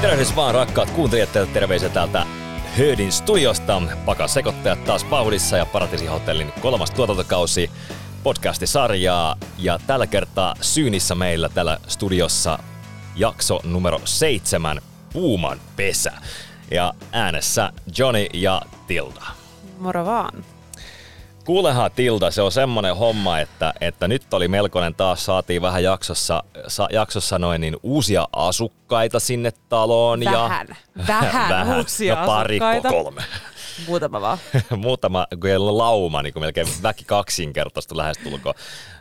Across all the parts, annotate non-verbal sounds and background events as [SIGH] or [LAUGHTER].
Tervehdys vaan rakkaat kuuntelijat, terveisiä täältä Höydin studiosta. Pakas sekoittajat taas vauhdissa ja Paratisi Hotellin kolmas tuotantokausi podcastisarjaa. Ja tällä kertaa syynissä meillä tällä studiossa jakso numero seitsemän, Puuman pesä. Ja äänessä Johnny ja Tilda. Moro vaan. Kuulehan Tilda, se on semmonen homma, että, että nyt oli melkoinen taas, saatiin vähän jaksossa, sa, jaksossa noin niin uusia asukkaita sinne taloon. Vähän, ja, vähän, vähän uusia no, pari, asukkaita. kolme. Muutama vaan. [LAUGHS] Muutama, lauma, niin kuin melkein väki kaksinkertaista lähestulkoon.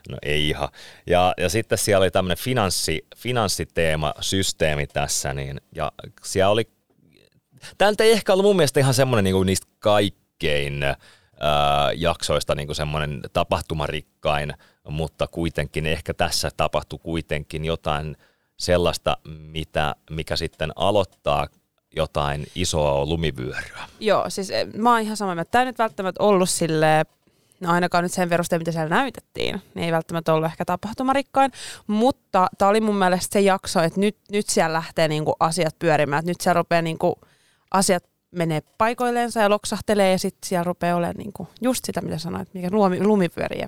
No ei ihan. Ja, ja sitten siellä oli tämmöinen finanssi, finanssiteema, systeemi tässä, niin, ja siellä oli, tältä ei ehkä ollut mun mielestä ihan semmoinen niin niistä kaikkein ää, jaksoista niin semmoinen tapahtumarikkain, mutta kuitenkin ehkä tässä tapahtui kuitenkin jotain sellaista, mitä, mikä sitten aloittaa jotain isoa lumivyöryä. Joo, siis eh, mä oon ihan samaa mieltä. Tämä ei nyt välttämättä ollut sille no ainakaan nyt sen perusteella, mitä siellä näytettiin, niin ei välttämättä ollut ehkä tapahtumarikkain, mutta tämä oli mun mielestä se jakso, että nyt, nyt siellä lähtee niinku asiat pyörimään, että nyt siellä rupeaa niinku asiat menee paikoilleensa ja loksahtelee ja sitten siellä rupeaa olemaan niinku just sitä, mitä sanoit, mikä lumi, lumipyöriä.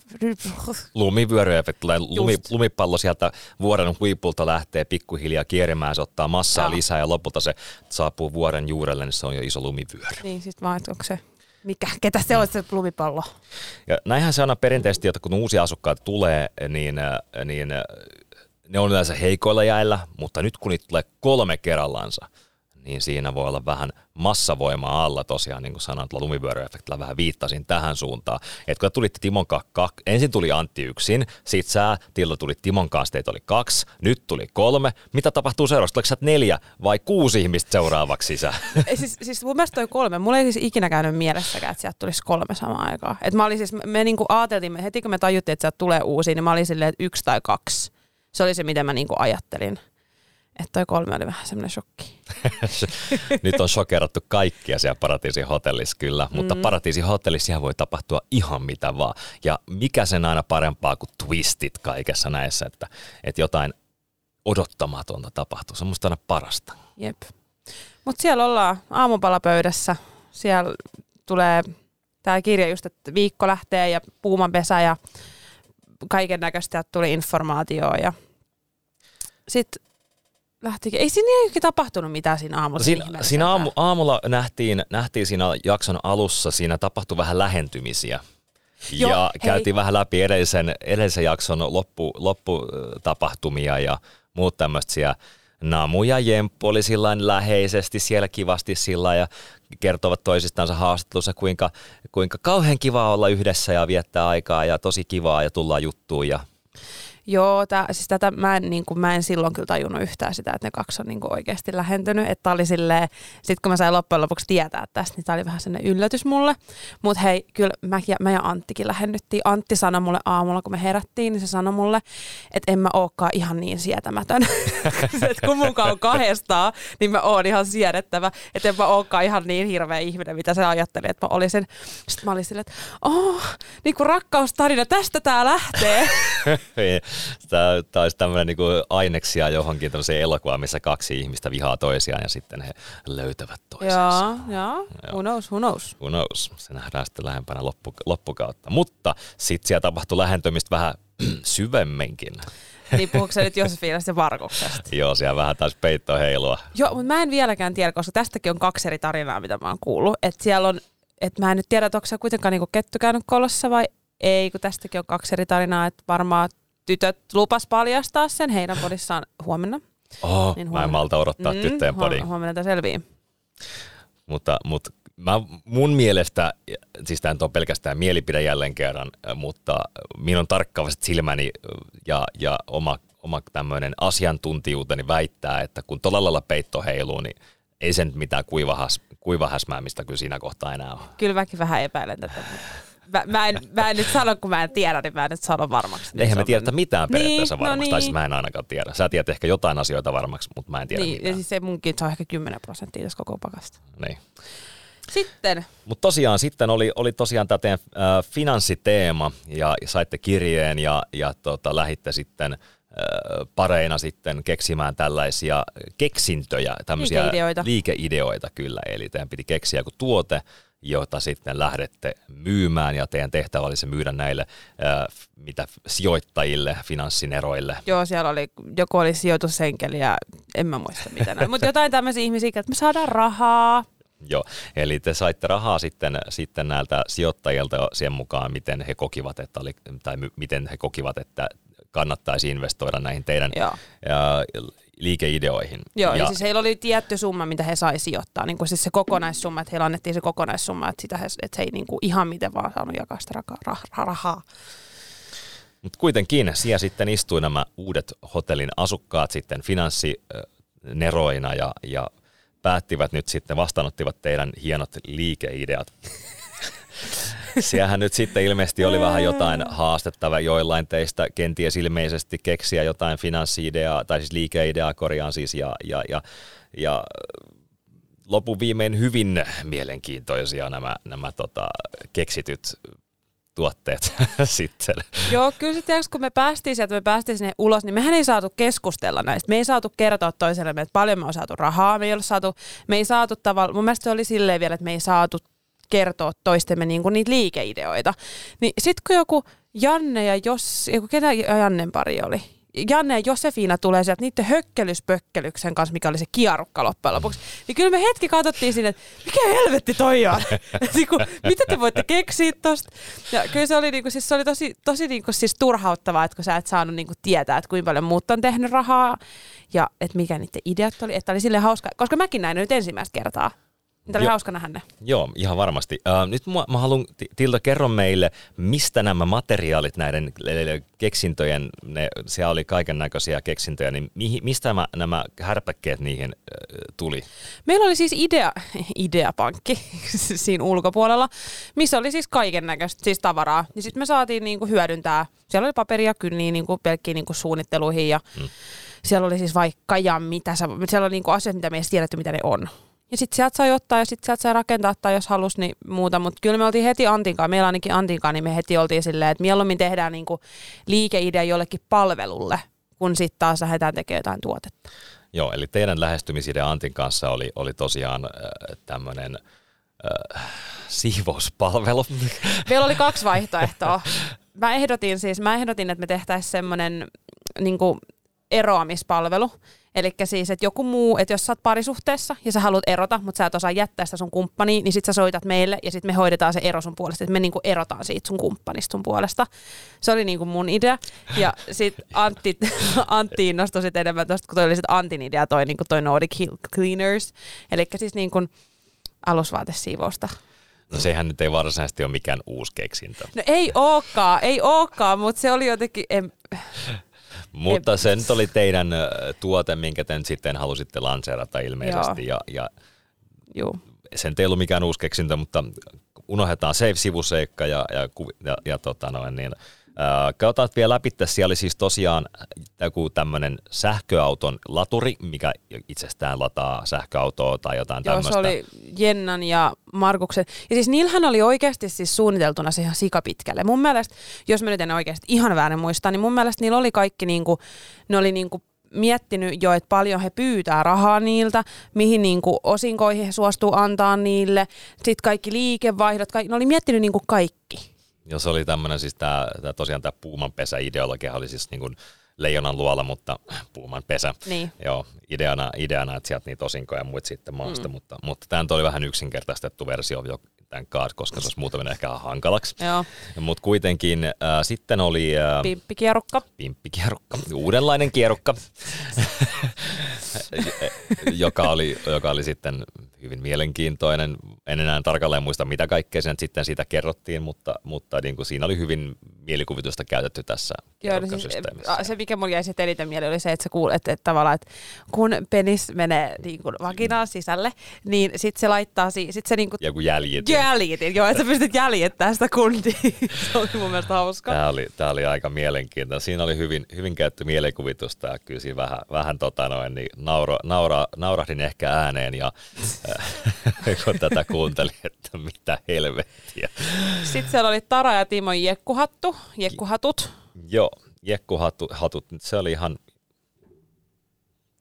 Lumivyöry ja tulee lumi, lumipallo sieltä vuoren huipulta lähtee pikkuhiljaa kierimään, se ottaa massaa Joo. lisää ja lopulta se saapuu vuoren juurelle, niin se on jo iso lumivyöry. Niin sitten vaan, että onko se, mikä, ketä se on se lumipallo? Ja näinhän se aina perinteisesti, että kun uusia asukkaita tulee, niin, niin ne on yleensä heikoilla jäillä, mutta nyt kun niitä tulee kolme kerrallansa, niin siinä voi olla vähän massavoimaa alla tosiaan, niin kuin sanoin, tuolla lumivyöryefektillä vähän viittasin tähän suuntaan. Että kun tulitte Timon kanssa, ensin tuli Antti yksin, sit sä, Tillo tuli Timon kanssa, teitä oli kaksi, nyt tuli kolme. Mitä tapahtuu seuraavaksi? Tuleeko sieltä neljä vai kuusi ihmistä seuraavaksi sisään? Siis, siis mun mielestä toi kolme, mulla ei siis ikinä käynyt mielessäkään, että sieltä tulisi kolme samaan aikaan. Et mä olin siis, me niinku ajateltiin, heti kun me tajuttiin, että sieltä tulee uusi, niin mä olin silleen, että yksi tai kaksi. Se oli se, miten mä niinku ajattelin. Että toi kolme oli vähän semmoinen shokki. [LAUGHS] Nyt on shokerattu kaikkia siellä Paratiisin hotellissa kyllä, mutta mm. Paratiisin hotellissa voi tapahtua ihan mitä vaan. Ja mikä sen aina parempaa kuin twistit kaikessa näissä, että, että jotain odottamatonta tapahtuu. Se on musta aina parasta. Jep. Mutta siellä ollaan aamupalapöydässä. Siellä tulee tämä kirja just, että viikko lähtee ja puumanpesä ja kaiken näköistä tuli informaatioa ja sitten lähtikin. Ei siinä ei tapahtunut mitään siinä aamulla. Siinä, siinä aamu, aamulla nähtiin, nähtiin siinä jakson alussa, siinä tapahtui vähän lähentymisiä. Joo, ja hei. käytiin vähän läpi edellisen, edellisen jakson loppu, lopputapahtumia ja muut tämmöistä siellä. Namu ja Jemppu oli sillain läheisesti siellä kivasti sillä ja kertovat toisistansa haastattelussa, kuinka, kuinka kauhean kiva olla yhdessä ja viettää aikaa ja tosi kivaa ja tullaan juttuun ja Joo, tää, siis tätä mä en, niin kuin, mä en silloin kyllä tajunnut yhtään sitä, että ne kaksi on niin kuin oikeasti lähentynyt. Että oli silleen, sit kun mä sain loppujen lopuksi tietää tästä, niin tää oli vähän sellainen yllätys mulle. Mutta hei, kyllä mä, ja, mä ja Anttikin lähennyttiin. Antti sanoi mulle aamulla, kun me herättiin, niin se sanoi mulle, että en mä ookaan ihan niin sietämätön. [LAUGHS] että kun mukaan on kahdestaan, niin mä oon ihan siedettävä. Että en mä ookaan ihan niin hirveä ihminen, mitä se ajatteli, että mä olisin. Sitten mä olin silleen, että oh, niin kuin rakkaustarina, tästä tää lähtee. [LAUGHS] Tämä olisi tämmöinen niinku aineksia johonkin tämmöiseen elokuvaan, missä kaksi ihmistä vihaa toisiaan ja sitten he löytävät toisensa. Joo, joo. Who knows, who knows. Who knows? Se nähdään sitten lähempänä loppu, loppukautta. Mutta sitten siellä tapahtui lähentymistä vähän [CLEARS THROAT] syvemminkin. Niin puhuuko se nyt Josefinasta ja Varkoksesta? Joo, siellä vähän taas peitto heilua. Joo, mutta mä en vieläkään tiedä, koska tästäkin on kaksi eri tarinaa, mitä mä oon kuullut. Että siellä on, että mä en nyt tiedä, että onko se kuitenkaan niinku kettu käynyt kolossa vai ei, kun tästäkin on kaksi eri tarinaa, että varmaan tytöt lupas paljastaa sen heidän [GASPS] podissaan huomenna. Oh, Niin mä en huomenna. malta odottaa mm, tyttöjen podiin. Huomenna tämä selvii. Mutta, mutta mä, mun mielestä, siis tämä on pelkästään mielipide jälleen kerran, mutta minun tarkkaavat silmäni ja, ja oma, oma tämmöinen asiantuntijuuteni väittää, että kun todella lailla peitto heiluu, niin ei sen mitään kuivahäs, kuivahäsmäämistä kyllä siinä kohtaa enää ole. Kyllä mäkin vähän epäilen tätä. Mä, mä, en, mä en nyt sano, kun mä en tiedä, niin mä en nyt sano varmaksi. Eihän me tiedetä mitään periaatteessa Niin, no varmasti, tai siis niin. mä en ainakaan tiedä. Sä tiedät ehkä jotain asioita varmaksi, mutta mä en tiedä Niin, ja mitään. siis se munkin se on ehkä 10 prosenttia tässä koko pakasta. Niin. Sitten. Mutta tosiaan sitten oli, oli tosiaan tämä teidän äh, finanssiteema ja saitte kirjeen ja, ja tota, lähitte sitten äh, pareina sitten keksimään tällaisia keksintöjä, tämmöisiä Liikeideoita. liikeideoita kyllä. Eli teidän piti keksiä joku tuote, jota sitten lähdette myymään ja teidän tehtävä oli se myydä näille äh, mitä sijoittajille, finanssineroille. Joo, siellä oli, joku oli sijoitusenkeli ja en mä muista mitä näin. Mutta jotain tämmöisiä ihmisiä, että me saadaan rahaa. Joo, eli te saitte rahaa sitten, sitten näiltä sijoittajilta sen mukaan, miten he kokivat, että oli, tai miten he kokivat, että kannattaisi investoida näihin teidän Joo. Liikeideoihin. Joo, ja, ja siis heillä oli tietty summa, mitä he sai sijoittaa, niin kuin siis se kokonaissumma, että heillä annettiin se kokonaissumma, että, sitä he, että he ei niin kuin ihan miten vaan saanut jakaa sitä raka, rah, rahaa. Mutta kuitenkin siellä sitten istui nämä uudet hotellin asukkaat sitten finanssineroina ja, ja päättivät nyt sitten, vastaanottivat teidän hienot liikeideat. [LAUGHS] Siellähän nyt sitten ilmeisesti oli vähän jotain haastettavaa joillain teistä, kenties ilmeisesti keksiä jotain finanssiideaa, tai siis liikeideaa korjaan siis, ja, ja, ja, ja lopun viimein hyvin mielenkiintoisia nämä, nämä tota, keksityt tuotteet [LAUGHS] sitten. Joo, kyllä sitten kun me päästiin sieltä, me päästiin sinne ulos, niin mehän ei saatu keskustella näistä. Me ei saatu kertoa toisellemme, että paljon me on saatu rahaa. Me ei, ole saatu, me ei saatu tavallaan, mun mielestä se oli silleen vielä, että me ei saatu kertoa toistemme niin kuin niitä liikeideoita. Niin sitten kun joku Janne ja jos, joku ketä Jannen pari oli? Janne ja Josefina tulee sieltä niiden hökkelyspökkelyksen kanssa, mikä oli se kiarukka loppujen lopuksi. Niin kyllä me hetki katsottiin sinne, että mikä helvetti toi on? [LAUGHS] niinku, mitä te voitte keksiä tosta? Ja kyllä se oli, niinku, siis se oli tosi, tosi niinku, siis turhauttavaa, että kun sä et saanut niinku, tietää, että kuinka paljon muut on tehnyt rahaa ja että mikä niiden ideat oli. Että oli sille hauska, koska mäkin näin nyt ensimmäistä kertaa. Tämä oli Joo. hauska nähdä ne. Joo, ihan varmasti. Uh, nyt mä, mä haluan, Ti- Tilda, kerro meille, mistä nämä materiaalit näiden keksintöjen, ne, siellä oli kaiken näköisiä keksintöjä, niin mihin, mistä nämä, nämä härpäkkeet niihin uh, tuli? Meillä oli siis idea, ideapankki [LAUGHS] siinä ulkopuolella, missä oli siis kaiken näköistä siis tavaraa. Niin sitten me saatiin niinku hyödyntää, siellä oli paperia niin niinku pelkkiin niinku suunnitteluihin ja mm. siellä oli siis vaikka ja mitä, siellä oli niinku asiat, mitä me ei tiedetty, mitä ne on. Ja sitten sieltä sai ottaa ja sitten sieltä sai rakentaa tai jos halus niin muuta, mutta kyllä me oltiin heti Antinkaan, meillä ainakin Antinkaan, niin me heti oltiin silleen, että mieluummin tehdään niinku liikeidea jollekin palvelulle, kun sitten taas lähdetään tekemään jotain tuotetta. Joo, eli teidän lähestymisidea Antin kanssa oli, oli tosiaan äh, tämmöinen äh, siivouspalvelu. Meillä oli kaksi vaihtoehtoa. Mä ehdotin siis, mä ehdotin, että me tehtäisiin semmoinen niin eroamispalvelu. Eli siis, että joku muu, että jos sä oot parisuhteessa ja sä haluat erota, mutta sä et osaa jättää sitä sun kumppania, niin sit sä soitat meille ja sitten me hoidetaan se ero sun puolesta. Että me niinku erotaan siitä sun kumppanista sun puolesta. Se oli niinku mun idea. Ja sitten Antti, [LAUGHS] Antti innostui sit enemmän tosta, kun toi oli sit Antin idea, toi, niinku toi Nordic Hill Cleaners. Eli siis niinku alusvaatesiivousta. No sehän nyt ei varsinaisesti ole mikään uusi keksintö. No ei ookaan, ei ookaan, mutta se oli jotenkin, en, Mutta se nyt oli teidän tuote, minkä te sitten halusitte lanseerata ilmeisesti. Ja, ja juu. sen ei ollut mikään uusi keksintö, mutta unohdetaan se sivuseikka ja, ja, ja, ja tota noin, niin, ää, Katsotaan vielä läpi. Siellä oli siis tosiaan joku tämmöinen sähköauton laturi, mikä itsestään lataa sähköautoa tai jotain Joo, tämmöistä. se oli Jennan ja Markuksen. Ja siis niillähän oli oikeasti siis suunniteltuna se ihan sikapitkälle. Mun mielestä, jos mä nyt en oikeasti ihan väärin muista, niin mun mielestä niillä oli kaikki niinku, ne oli niinku miettinyt jo, että paljon he pyytää rahaa niiltä, mihin niinku osinkoihin he suostuu antaa niille, sitten kaikki liikevaihdot, kaikki, ne oli miettinyt niinku kaikki. Ja se oli tämmöinen siis tämä, tämä tosiaan tämä puumanpesä-ideologia oli siis niin kuin leijonan luola, mutta [CLEARS THROAT] puuman pesä. Niin. Joo, ideana, ideana, että sieltä niitä osinkoja ja muut sitten maasta, mm. mutta, mutta tämä oli vähän yksinkertaistettu versio tämän kanssa, koska se olisi muuten mennyt ehkä hankalaksi. Joo, Mutta kuitenkin äh, sitten oli äh, pimppikierukka. pimppikierukka, uudenlainen kierukka, [LAUGHS] joka, oli, joka oli sitten hyvin mielenkiintoinen. En enää tarkalleen muista, mitä kaikkea sen sitten siitä kerrottiin, mutta, mutta niin kuin siinä oli hyvin mielikuvitusta käytetty tässä Joo, no siis, se mikä mulla jäi sitten eniten mieleen oli se, että sä kuulet, että, että tavallaan, että kun penis menee niin kuin vaginaan sisälle, niin sitten se laittaa, sit se niin kuin... Joku jäljitin. Jäljitin, joo, että sä pystyt jäljittämään sitä kuntia. [LAUGHS] se oli mun mielestä hauska. Tämä oli, tämä oli aika mielenkiintoinen. Siinä oli hyvin, hyvin käytetty mielikuvitusta ja kyllä siinä vähän, vähän tota noin, niin nauro, naura, naurahdin ehkä ääneen ja [LAUGHS] kun tätä kuuntelin, että mitä helvettiä. Sitten siellä oli Tara ja Timon jekkuhattu, jekkuhatut. Joo, jekkuhatut, se oli ihan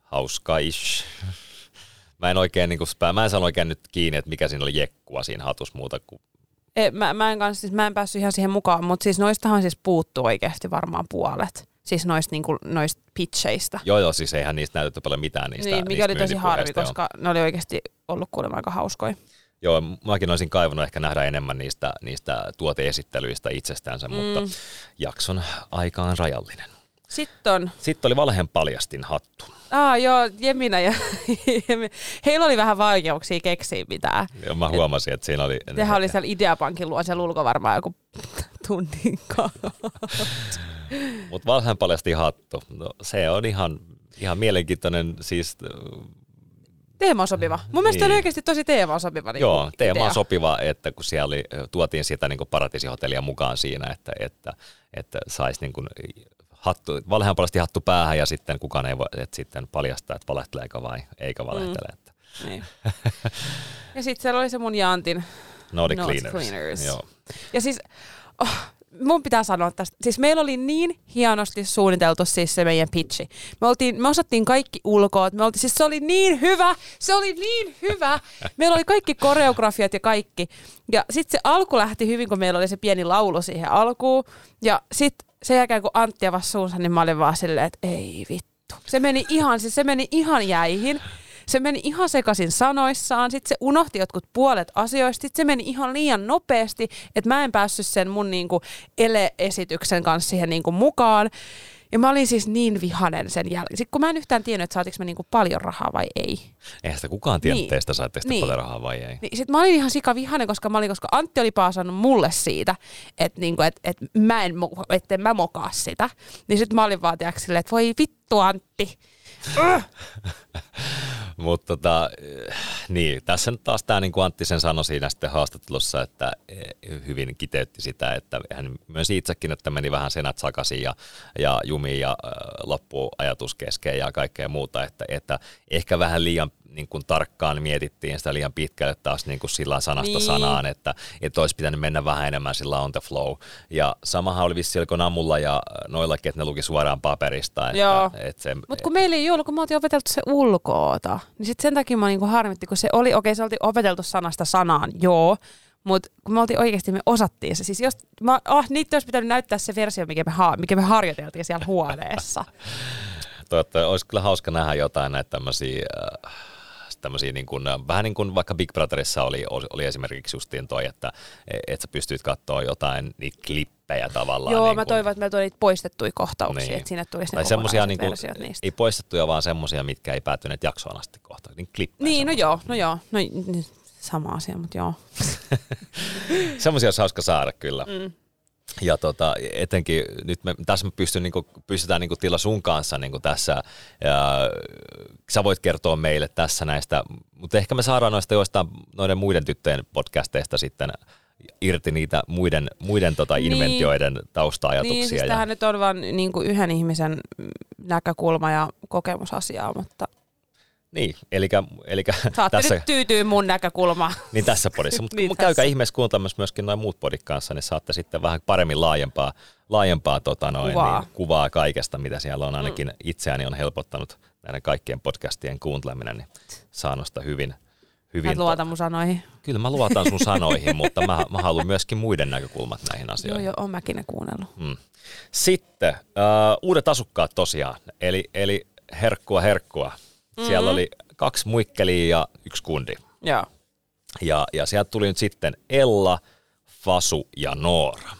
hauskaish. Mä en oikein, niin kuin, mä en sano oikein nyt kiinni, että mikä siinä oli jekkua siinä hatus muuta kuin e, mä, mä, en kanssa, siis mä en päässyt ihan siihen mukaan, mutta siis noistahan siis puuttuu oikeasti varmaan puolet. Siis noista, niin kuin, noista pitcheistä. Joo, joo, siis eihän niistä näytetty paljon mitään niistä Niin, mikä niistä oli tosi harvi, koska ne oli oikeasti ollut kuulemma aika hauskoja. Joo, mäkin olisin kaivannut ehkä nähdä enemmän niistä, niistä tuoteesittelyistä itsestäänsä, mm. mutta jakson aika on rajallinen. Sitten on... Sitten oli valheen paljastin hattu. Ah, joo, Jemina ja [LAUGHS] heillä oli vähän vaikeuksia keksiä mitään. Joo, mä huomasin, että siinä oli... Sehän oli siellä Ideapankin luo siellä ulko varmaan joku [LAUGHS] tunnin Mutta valheen paljasti hattu. No, se on ihan, ihan mielenkiintoinen siis Teema on sopiva. Mun mielestä niin. oli oikeasti tosi teema sopiva. Niin Joo, teema on sopiva, että kun siellä oli, tuotiin sitä niin paratiisihotellia mukaan siinä, että, että, että saisi niin kuin hattu, valheanpalasti hattu päähän ja sitten kukaan ei voi että sitten paljastaa, että valehteleeko vai eikä valehtele. Mm. Että. Niin. [LAUGHS] ja sitten siellä oli se mun Jantin Nordic, Nordic Cleaners. Cleaners. Joo. Ja siis, oh, mun pitää sanoa tästä. Siis meillä oli niin hienosti suunniteltu siis se meidän pitchi. Me, oltiin, me osattiin kaikki ulkoa. Me oltiin, siis se oli niin hyvä. Se oli niin hyvä. Meillä oli kaikki koreografiat ja kaikki. Ja sitten se alku lähti hyvin, kun meillä oli se pieni laulu siihen alkuun. Ja sitten sen jälkeen, kun Antti avasi suunsa, niin mä olin vaan silleen, että ei vittu. Se meni ihan, siis se meni ihan jäihin se meni ihan sekaisin sanoissaan, sitten se unohti jotkut puolet asioista, sitten se meni ihan liian nopeasti, että mä en päässyt sen mun niinku ele-esityksen kanssa siihen niinku mukaan. Ja mä olin siis niin vihanen sen jälkeen. Sitten kun mä en yhtään tiennyt, että saatiinko me niinku paljon rahaa vai ei. Eihän sitä kukaan tiennyt niin. teistä, saatteko niin. paljon rahaa vai ei. Niin, sitten mä olin ihan sika vihanen, koska, mä olin, koska Antti oli paasannut mulle siitä, että niinku, et, et mä en, etten mä mokaa sitä. Niin sitten mä olin vaan silleen, että voi vittu Antti. [LAUGHS] Mutta tota, niin, tässä nyt taas tämä, niin kuin Antti sen sanoi siinä sitten haastattelussa, että eh, hyvin kiteytti sitä, että hän myös itsekin, että meni vähän senät sakaisin ja, ja jumi ja äh, ajatus kesken ja kaikkea muuta, että, että ehkä vähän liian niin kuin tarkkaan mietittiin sitä liian pitkälle taas niin kuin sillä sanasta niin. sanaan, että, että olisi pitänyt mennä vähän enemmän sillä on the flow. Ja samahan oli vissi Namulla ja noillakin, että ne luki suoraan paperista. Että, että se, Mutta kun meillä ei ollut, kun me oltiin opeteltu se ulkoota, niin sitten sen takia mä niinku harmitti, kun se oli, okei okay, se oltiin opeteltu sanasta sanaan, joo, mutta kun me oltiin oikeasti, me osattiin se. Siis jos, mä, oh, niitä olisi pitänyt näyttää se versio, mikä me, ha, mikä me harjoiteltiin siellä huoneessa. [LAUGHS] Toivottavasti olisi kyllä hauska nähdä jotain näitä tämmöisiä äh, tämmöisiä niin kuin, vähän niin kuin vaikka Big Brotherissa oli, oli esimerkiksi justiin toi, että, että sä pystyt katsoa jotain niin klippejä tavallaan. Joo, niin mä toivon, että meillä tuli poistettuja kohtauksia, niin. että sinne tulisi tai ne semmosia, niin kuin, niistä. Ei poistettuja, vaan semmoisia, mitkä ei päättyneet jaksoon asti kohta. Niin, klippejä niin no joo, no joo. No, sama asia, mutta joo. [LAUGHS] semmoisia olisi hauska saada kyllä. Mm. Ja tota, etenkin nyt me, tässä me pystyn, niin kuin, pystytään niin kuin, Tilla sun kanssa niin kuin tässä, ja sä voit kertoa meille tässä näistä, mutta ehkä me saadaan noista joistain noiden muiden tyttöjen podcasteista sitten irti niitä muiden, muiden tota niin. inventioiden tausta-ajatuksia. Niin, siis ja... nyt on vain niin kuin yhden ihmisen näkökulma ja kokemusasiaa, mutta niin, eli, eli Saatte tässä, nyt tyytyy mun näkökulmaan. Niin tässä podissa, mutta [LAUGHS] niin käykää ihmeessä kuuntelemassa myöskin noin muut podit kanssa, niin saatte sitten vähän paremmin laajempaa, laajempaa tota noin, kuvaa. Niin, kuvaa kaikesta, mitä siellä on. Ainakin mm. itseäni on helpottanut näiden kaikkien podcastien kuunteleminen, niin saan sitä hyvin, hyvin. Mä luotan mun sanoihin. Kyllä mä luotan sun [LAUGHS] sanoihin, mutta mä, mä haluan myöskin muiden näkökulmat näihin asioihin. Joo, joo, oon mäkin ne kuunnellut. Mm. Sitten uh, uudet asukkaat tosiaan, eli, eli herkkua herkkua. Mm-hmm. Siellä oli kaksi muikkelia ja yksi kundi. Joo. Ja, ja sieltä tuli nyt sitten Ella, Fasu ja Noora.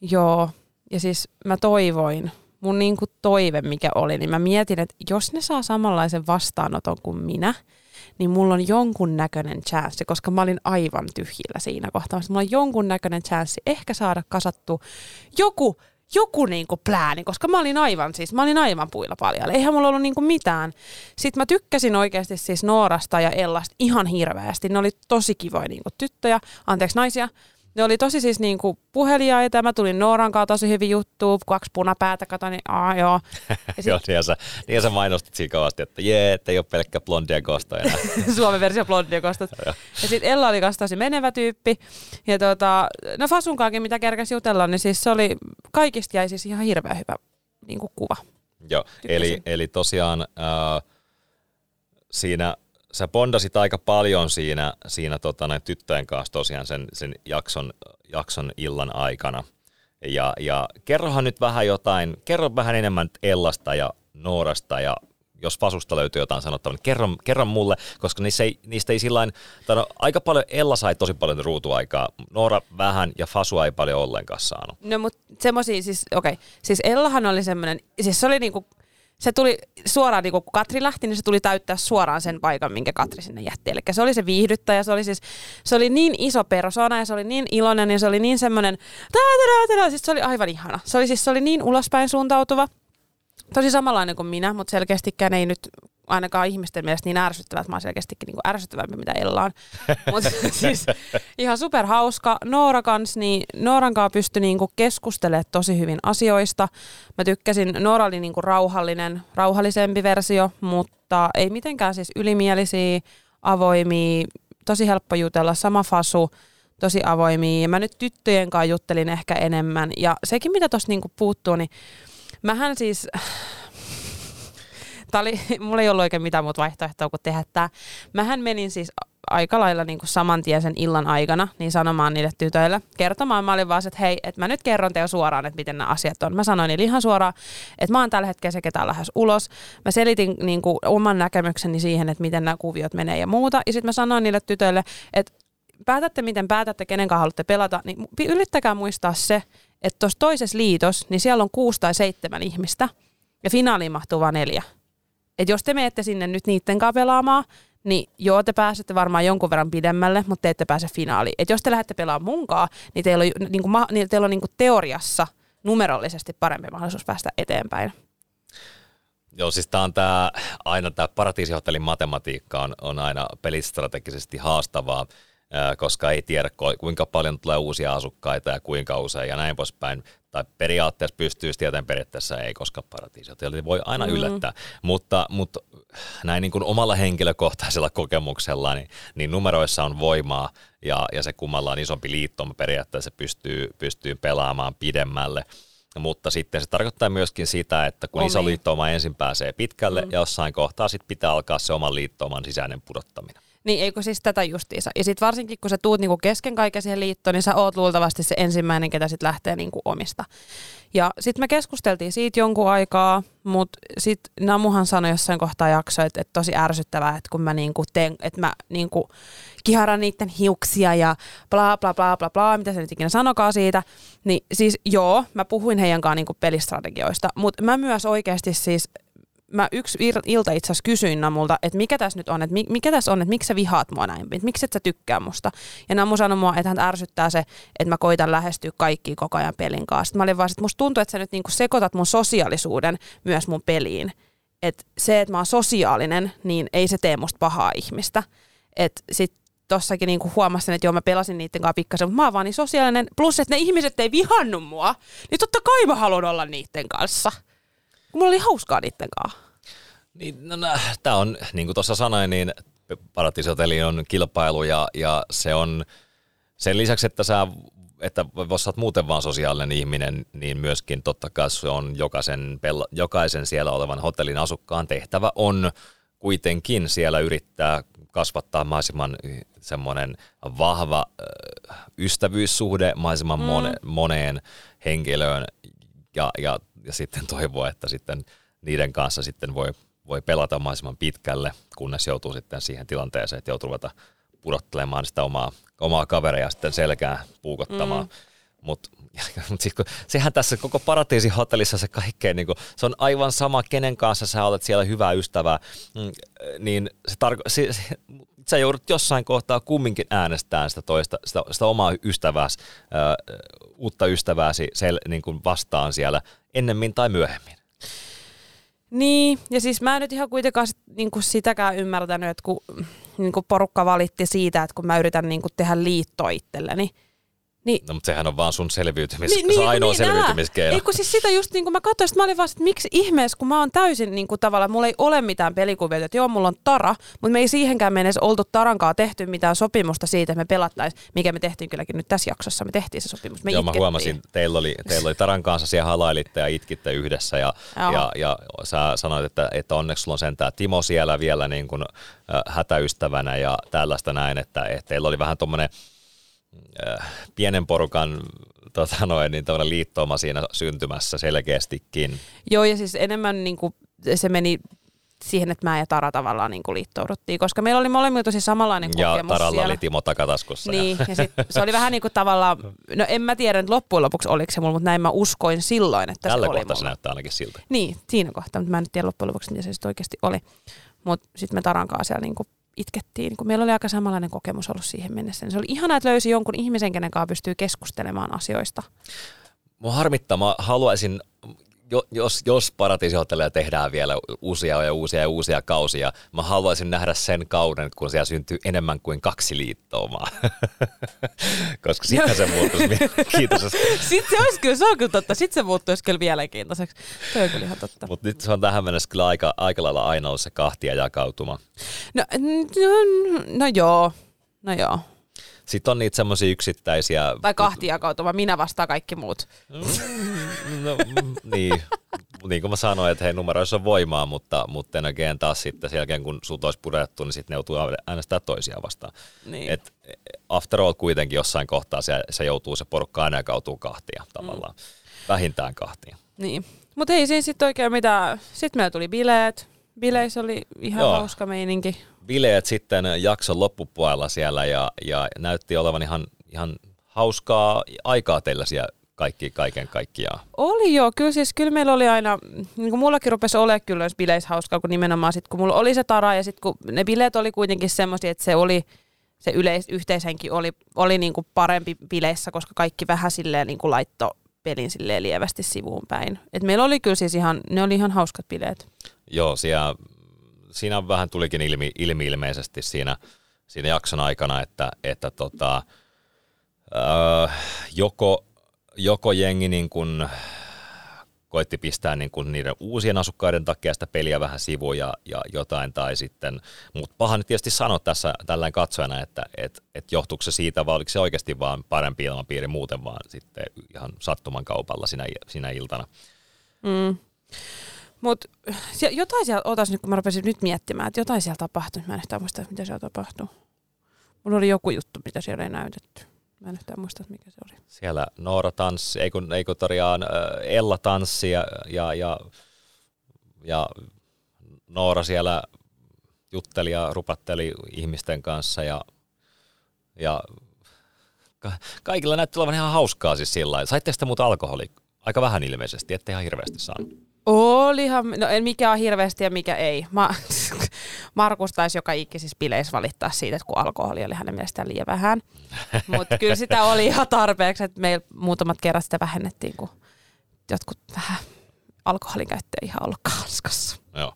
Joo, ja siis mä toivoin, mun niinku toive mikä oli, niin mä mietin, että jos ne saa samanlaisen vastaanoton kuin minä, niin mulla on jonkun näköinen chanssi, koska mä olin aivan tyhjillä siinä kohtaa. Mulla on jonkun näköinen chanssi ehkä saada kasattu joku joku niinku plääni, koska mä olin aivan siis, mä olin aivan puilla paljon. Eihän mulla ollut niinku mitään. Sitten mä tykkäsin oikeasti siis Noorasta ja Ellasta ihan hirveästi. Ne oli tosi kivoja niinku tyttöjä, anteeksi naisia. Ne oli tosi siis niinku puheliaita mä tulin Nooran kanssa tosi hyvin juttu, kaksi punapäätä, katsoin, niin aa joo. Ja [LAUGHS] sit... joo, niin sä, niin sä mainostit siinä kovasti, että jee, että ei ole pelkkä blondia kosta enää. [LAUGHS] Suomen versio blondia kostot. ja sitten Ella oli kanssa tosi menevä tyyppi. Ja tota, no Fasunkaakin, mitä kerkäs jutella, niin siis se oli, kaikista jäi siis ihan hirveän hyvä niin kuva. Joo, eli, eli tosiaan äh, siinä sä bondasit aika paljon siinä, siinä tota, näin tyttöjen kanssa tosiaan sen, sen jakson, jakson illan aikana. Ja, ja kerrohan nyt vähän jotain, kerro vähän enemmän Ellasta ja Noorasta ja jos Fasusta löytyy jotain sanottavaa, niin kerro, kerro mulle, koska niistä ei, niistä ei sillain, no, aika paljon, Ella sai tosi paljon ruutuaikaa, Noora vähän ja Fasua ei paljon ollenkaan saanut. No mutta semmoisia, siis okei, okay. siis Ellahan oli semmoinen, siis se oli niinku se tuli suoraan, niin kun Katri lähti, niin se tuli täyttää suoraan sen paikan, minkä Katri sinne jätti. Eli se oli se viihdyttäjä, se oli siis, se oli niin iso persona ja se oli niin iloinen ja se oli niin semmoinen, siis se oli aivan ihana. Se oli siis, se oli niin ulospäin suuntautuva, tosi samanlainen kuin minä, mutta selkeästikään ei nyt ainakaan ihmisten mielestä niin ärsyttävät. Mä oon selkeästikin niin ärsyttävämpi, mitä Ella on. [LAUGHS] Mutta siis ihan super hauska. Noora kans, niin Nooran kanssa pystyi niin keskustelemaan tosi hyvin asioista. Mä tykkäsin, Noora oli niin rauhallinen, rauhallisempi versio, mutta ei mitenkään siis ylimielisiä, avoimia, tosi helppo jutella, sama fasu, tosi avoimia. Ja mä nyt tyttöjen kanssa juttelin ehkä enemmän. Ja sekin, mitä tuossa niin puuttuu, niin mähän siis Tää oli, mulla ei ollut oikein mitään muuta vaihtoehtoa kuin tehdä tämä. Mähän menin siis aika lailla niin kuin saman tien sen illan aikana niin sanomaan niille tytöille, kertomaan. Mä olin vaan, että hei, että mä nyt kerron teille suoraan, että miten nämä asiat on. Mä sanoin niille ihan suoraan, että mä oon tällä hetkellä se, ketä lähes ulos. Mä selitin niin kuin, oman näkemykseni siihen, että miten nämä kuviot menee ja muuta. Ja sitten mä sanoin niille tytöille, että päätätte miten päätätte, kenen kanssa haluatte pelata, niin yrittäkää muistaa se, että tuossa toisessa liitos, niin siellä on kuusi tai seitsemän ihmistä, ja finaaliin mahtuu vain neljä. Et jos te menette sinne nyt niiden kanssa pelaamaan, niin joo, te pääsette varmaan jonkun verran pidemmälle, mutta te ette pääse finaaliin. Et jos te lähdette pelaamaan munkaan, niin teillä on, niin kuin, niin teillä on niin kuin teoriassa numerollisesti parempi mahdollisuus päästä eteenpäin. Joo, siis tämä on tää, aina tämä paratiisihotellin matematiikka on, on aina pelistrategisesti haastavaa, koska ei tiedä kuinka paljon tulee uusia asukkaita ja kuinka usein ja näin poispäin tai periaatteessa pystyy tietäen periaatteessa ei, koska paratiisi voi aina mm. yllättää. Mutta, mutta näin niin kuin omalla henkilökohtaisella kokemuksella, niin, niin numeroissa on voimaa ja, ja se kummalla on isompi liittoma periaatteessa pystyy, pystyy pelaamaan pidemmälle. Mutta sitten se tarkoittaa myöskin sitä, että kun Omi. iso liittouma ensin pääsee pitkälle mm. ja jossain kohtaa sitten pitää alkaa se oman liittouman sisäinen pudottaminen. Niin, eikö siis tätä justiinsa. Ja sitten varsinkin, kun sä tuut niinku kesken kaiken siihen liittoon, niin sä oot luultavasti se ensimmäinen, ketä sitten lähtee niinku omista. Ja sitten me keskusteltiin siitä jonkun aikaa, mutta sitten Namuhan sanoi jossain kohtaa jaksoa, että, että tosi ärsyttävää, että kun mä niinku teen, että mä niinku kiharan niiden hiuksia ja bla bla bla bla bla, mitä se nyt ikinä sanokaa siitä. Niin siis joo, mä puhuin heidän kanssaan niinku pelistrategioista, mutta mä myös oikeasti siis mä yksi ilta itse asiassa kysyin Namulta, että mikä tässä nyt on, että mikä tässä on, että miksi sä vihaat mua näin, että miksi et sä tykkää musta. Ja Namu sanoi mua, että hän ärsyttää se, että mä koitan lähestyä kaikki koko ajan pelin kanssa. Sitten mä olin vaan, että musta tuntuu, että sä nyt niinku sekoitat mun sosiaalisuuden myös mun peliin. Että se, että mä oon sosiaalinen, niin ei se tee musta pahaa ihmistä. Että sit tossakin niinku huomasin, että joo mä pelasin niiden kanssa pikkasen, mutta mä oon vaan niin sosiaalinen. Plus, että ne ihmiset ei vihannut mua, niin totta kai mä haluan olla niiden kanssa. Mulla oli hauskaa niiden kanssa. Niin, no, no, tämä on, niin kuin tuossa sanoin, niin Paratiisoteli on kilpailu ja, ja se on sen lisäksi, että sä että jos sä muuten vaan sosiaalinen ihminen, niin myöskin totta kai se on jokaisen, jokaisen siellä olevan hotellin asukkaan tehtävä on kuitenkin siellä yrittää kasvattaa mahdollisimman semmoinen vahva ystävyyssuhde mahdollisimman mm. moneen henkilöön ja, ja, ja sitten toivoa, että sitten niiden kanssa sitten voi, voi pelata mahdollisimman pitkälle, kunnes joutuu sitten siihen tilanteeseen, että joutuu ruveta pudottelemaan sitä omaa, omaa kaveria sitten selkään puukottamaan. Mm. Mutta [LAUGHS] sit, kun, sehän tässä koko paratiisin hotellissa se kaikkein, niin kuin, se on aivan sama, kenen kanssa sä olet siellä hyvää ystävää, mm, niin se tarko- se, se, sä joudut jossain kohtaa kumminkin äänestämään sitä toista, sitä, sitä omaa ystävääsi, äh, uutta ystävääsi sel, niin kuin vastaan siellä ennemmin tai myöhemmin. Niin, ja siis mä en nyt ihan kuitenkaan sit, niin kuin sitäkään ymmärtänyt, että kun niin kuin porukka valitti siitä, että kun mä yritän niin kuin tehdä liittoa itselleni, niin, no, mutta sehän on vaan sun selviytymis, niin, se niin, ainoa niin, selviytymiskeino. Ei kun siis sitä just niin kuin mä katsoin, mä olin vaan, että miksi ihmeessä, kun mä oon täysin niin kuin tavallaan, mulla ei ole mitään pelikuvia, että joo, mulla on Tara, mutta me ei siihenkään mennessä oltu Tarankaa tehty mitään sopimusta siitä, että me pelattaisiin, mikä me tehtiin kylläkin nyt tässä jaksossa, me tehtiin se sopimus, me Joo, itkettiin. mä huomasin, teillä oli, teillä oli Taran kanssa siellä halailitte ja itkitte yhdessä ja, ja, ja, sä sanoit, että, että onneksi sulla on sentään Timo siellä vielä niin kuin, äh, hätäystävänä ja tällaista näin, että, että teillä oli vähän tuommoinen pienen porukan tota noin, niin liittooma siinä syntymässä selkeästikin. Joo, ja siis enemmän niin kuin, se meni siihen, että mä ja Tara tavallaan niin kuin liittouduttiin, koska meillä oli molemmilla tosi samanlainen kokemus Ja Taralla siellä. oli Timo takataskussa. Niin, ja, ja sit, se oli vähän niin kuin tavallaan, no en mä tiedä että loppujen lopuksi oliko se mulla, mutta näin mä uskoin silloin, että Tällä se oli kohtaa se näyttää ainakin siltä. Niin, siinä kohtaa, mutta mä en tiedä loppujen lopuksi, mitä se sitten oikeasti oli. Mutta sitten me Taran kanssa siellä niin kuin itkettiin, kun meillä oli aika samanlainen kokemus ollut siihen mennessä. Niin se oli ihana, että löysi jonkun ihmisen, kenen kanssa pystyy keskustelemaan asioista. Mua harmittaa, mä haluaisin jos, jos paratiisihotelleja tehdään vielä uusia ja uusia ja uusia kausia, mä haluaisin nähdä sen kauden, kun siellä syntyy enemmän kuin kaksi liittoumaa. [LAUGHS] Koska sitten se muuttuisi [LAUGHS] mielenkiintoisesti. sitten se olisi kyllä, se on kyllä totta. Sitten se muuttuisi kyllä mielenkiintoiseksi. Se on kyllä ihan totta. Mutta nyt se on tähän mennessä kyllä aika, aika lailla aina ollut se kahtia jakautuma. No, no, no joo, no joo. Sitten on niitä semmoisia yksittäisiä... Tai kahtijakautuma, minä vastaan kaikki muut. Mm, no, mm, niin. niin kuin mä sanoin, että hei numeroissa on voimaa, mutta, mutta en oikein taas sitten sen jälkeen kun sulta olisi purettu, niin sitten ne joutuu äänestää toisiaan vastaan. Niin. Et after all kuitenkin jossain kohtaa se, se joutuu se porukka aina jakautuu kahtia tavallaan. Mm. Vähintään kahtia. Niin. Mutta ei siinä sitten oikein mitään. Sitten meillä tuli bileet. Bileissä oli ihan Joo. hauska meininki bileet sitten jakson loppupuolella siellä ja, ja näytti olevan ihan, ihan hauskaa aikaa teillä siellä kaikki, kaiken kaikkiaan. Oli joo, kyllä siis kyllä meillä oli aina, niin kuin mullakin rupesi olemaan kyllä bileissä hauskaa, kun nimenomaan sitten kun mulla oli se tara ja sitten kun ne bileet oli kuitenkin semmoisia, että se oli, se yleis, yhteishenki oli, oli niin kuin parempi bileissä, koska kaikki vähän silleen niin kuin laitto pelin silleen lievästi sivuun päin. Et meillä oli kyllä siis ihan, ne oli ihan hauskat bileet. Joo, siellä siinä vähän tulikin ilmi, ilmi ilmeisesti siinä, siinä jakson aikana, että, että tota, öö, joko, joko jengi niin kuin koitti pistää niin kuin niiden uusien asukkaiden takia sitä peliä vähän sivuun ja, ja jotain, tai sitten, mutta paha nyt tietysti sanoa tässä tällainen katsojana, että et, et johtuuko se siitä, vai oliko se oikeasti vaan parempi ilmapiiri muuten, vaan sitten ihan sattuman kaupalla sinä, sinä iltana. Mm. Mutta jotain siellä, otas nyt kun mä rupesin nyt miettimään, että jotain siellä tapahtui, mä en yhtään muista, mitä siellä tapahtui. Mulla oli joku juttu, mitä siellä ei näytetty. Mä en yhtään muista, mikä se oli. Siellä Noora tanssi, ei kun, ei kun tosiaan Ella tanssi ja, ja, ja, ja Noora siellä jutteli ja rupatteli ihmisten kanssa ja, ja kaikilla näytti olevan ihan hauskaa siis sillä lailla. Saitte sitä muuta alkoholi? Aika vähän ilmeisesti, ettei ihan hirveästi saanut. Olihan, no en mikä on hirveästi ja mikä ei. Ma, [LAUGHS] Markus taisi joka ikisissä bileissä valittaa siitä, että kun alkoholi oli hänen mielestään liian vähän. [LAUGHS] Mutta kyllä sitä oli ihan tarpeeksi, että meillä muutamat kerrat sitä vähennettiin, kun jotkut vähän alkoholin käyttö ei ihan ollut hanskassa. Joo.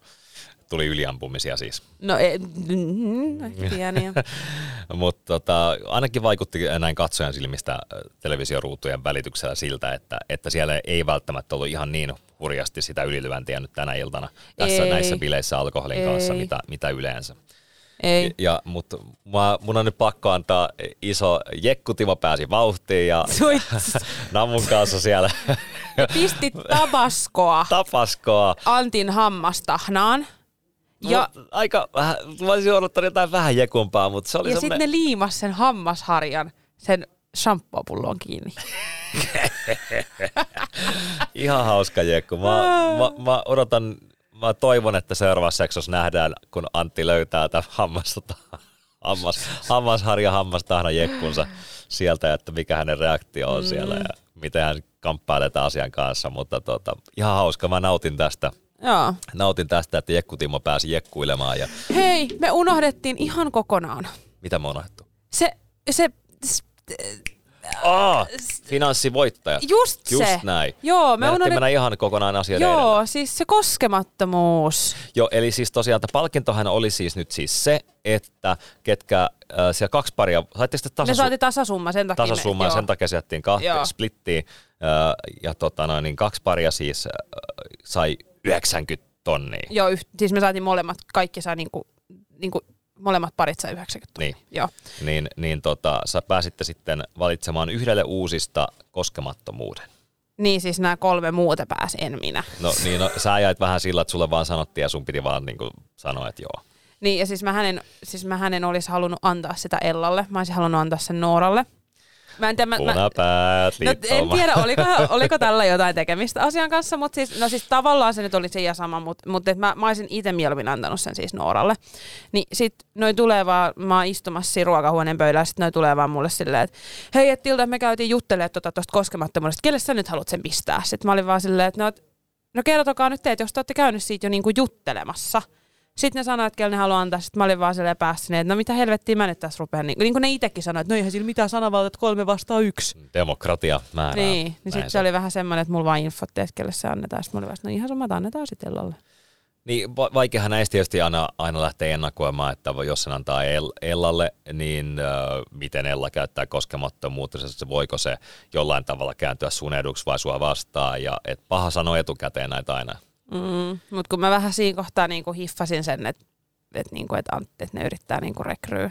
Tuli yliampumisia siis. No, ei, mm, pieniä. [LAUGHS] Mutta tota, ainakin vaikutti näin katsojan silmistä televisioruutujen välityksellä siltä, että, että siellä ei välttämättä ollut ihan niin hurjasti sitä ylilyöntiä nyt tänä iltana tässä ei. näissä bileissä alkoholin ei. kanssa, mitä, mitä yleensä. Ei. Ja, mutta mua, mun on nyt pakko antaa iso Jekku Timo pääsi vauhtiin ja [LAUGHS] [LAUGHS] Namun kanssa siellä. Pistit tabaskoa. tabaskoa. Antin hammastahnaan. Ja, aika vähän, mä olisin odottanut jotain vähän jekumpaa, mutta se oli Ja sitten ne liimas sen hammasharjan sen shampoo-pulloon kiinni. [LAUGHS] Ihan hauska jekku. Mä, mä, mä, odotan, mä toivon, että seuraavassa seksossa nähdään, kun Antti löytää tämän hammasta, hammas, hammasharja hammastahna jekkunsa sieltä, että mikä hänen reaktio on mm. siellä ja miten hän kamppailee tämän asian kanssa, mutta tota, ihan hauska, mä nautin tästä. Joo. Nautin tästä, että Jekkutimo pääsi jekkuilemaan ja Hei, me unohdettiin ihan kokonaan. mitä me unohdettu? Se, se, s- Aa, finanssivoittaja. just, Just se. näin. Joo, me Me unohdettiin unohdettiin. mennä ihan kokonaan asioiden. Joo, siis se koskemattomuus. Joo, eli siis tosiaan tämä palkintohan oli siis nyt siis se, että ketkä äh, siellä kaksi paria, saitte sitten Me tasasu- saatiin tasasumma sen takia. tasasumma ja me, sen takia se jättiin kahteen splittiin. Äh, ja tota noin, niin kaksi paria siis äh, sai 90 tonnia. Joo, yh, siis me saatiin molemmat, kaikki sai niinku, niinku molemmat parit sai 90 Niin. Joo. Niin, niin tota, sä pääsitte sitten valitsemaan yhdelle uusista koskemattomuuden. Niin siis nämä kolme muuta pääsi, en minä. No niin, no, sä jäit vähän sillä, että sulle vaan sanottiin ja sun piti vaan niin kuin sanoa, että joo. Niin ja siis mä hänen, siis mä hänen olisi halunnut antaa sitä Ellalle. Mä olisin halunnut antaa sen Nooralle. Mä en tiedä, mä, mä, Punapäät, No, en tiedä, oliko, [LAUGHS] oliko tällä jotain tekemistä asian kanssa, mutta siis, no siis tavallaan se nyt oli se ja sama, mutta, mutta mä, mä olisin itse mieluummin antanut sen siis Nooralle. Niin sit noi tulee vaan, mä oon istumassa siinä ruokahuoneen pöydällä, sit noi tulee vaan mulle silleen, että hei, et Tilda, me käytiin juttelemaan tuota tuosta koskemattomuudesta, kelle sä nyt haluat sen pistää? Sitten mä olin vaan silleen, että no, no kertokaa nyt te, että jos te olette käynyt siitä jo niinku juttelemassa. Sitten ne sanoivat, että kelle ne haluaa antaa. Sitten mä olin vaan silleen päässä, että no mitä helvettiä mä nyt tässä rupean. Niin, niin kuin ne itsekin sanoivat, että no eihän sillä mitään sanavalta, että kolme vastaa yksi. Demokratia määrää. Niin, niin sitten se oli vähän semmoinen, että mulla vaan infotti, että kelle se annetaan. Sitten mä olin vaan, no ihan sama, että annetaan sitten Ellalle. Niin, va- vaikeahan näistä tietysti aina, aina lähtee ennakoimaan, että jos sen antaa El- Ellalle, niin äh, miten Ella käyttää koskemattomuutta, se voiko se jollain tavalla kääntyä sun eduksi vai sua vastaan, ja et paha sanoa etukäteen näitä aina. Mm, Mutta kun mä vähän siinä kohtaa niinku hiffasin sen, että et niinku, et, Ant- et ne yrittää niinku rekryä